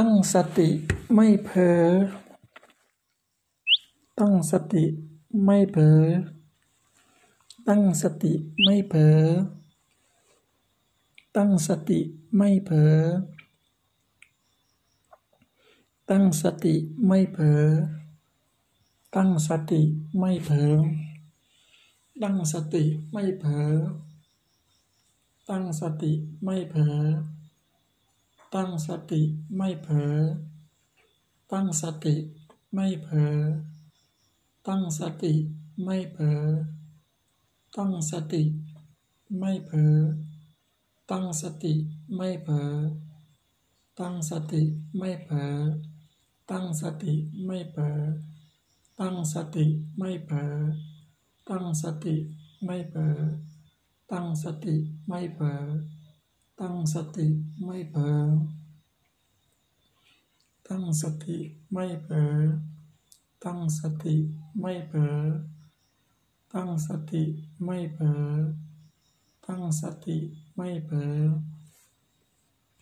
ตั้งสติไม่เผลอ ตั้งสติไม่เผลอ ตั้งสติไม่เผลอ ตั้งสติไม่เผลอ ตั้งสติไม่เผลอ ตั้งสติไม่เผลอ ตั้งสติไม่เผลอ ตั้งสติไม่เผลอ ตั้งสติไม่เผลอ ตั้งสติไม่เผลอ ตั้งสติไม่เผลอ ตั้งสติไม่เผลอ ตั้งสติไม่เผลอ ตั้งสติไม่เผลอ ตั้งสติไม่เผลอ ตั้งสติไม่เผลอ ตั้งสติไม่เผลอ ตั้งสติไม่เผลอ สติไม่เผลอตั้งสติไม่เผลอตั้งสติไม่เผลอตั้งสติไม่เผลอตั้งสติไม่เผลอ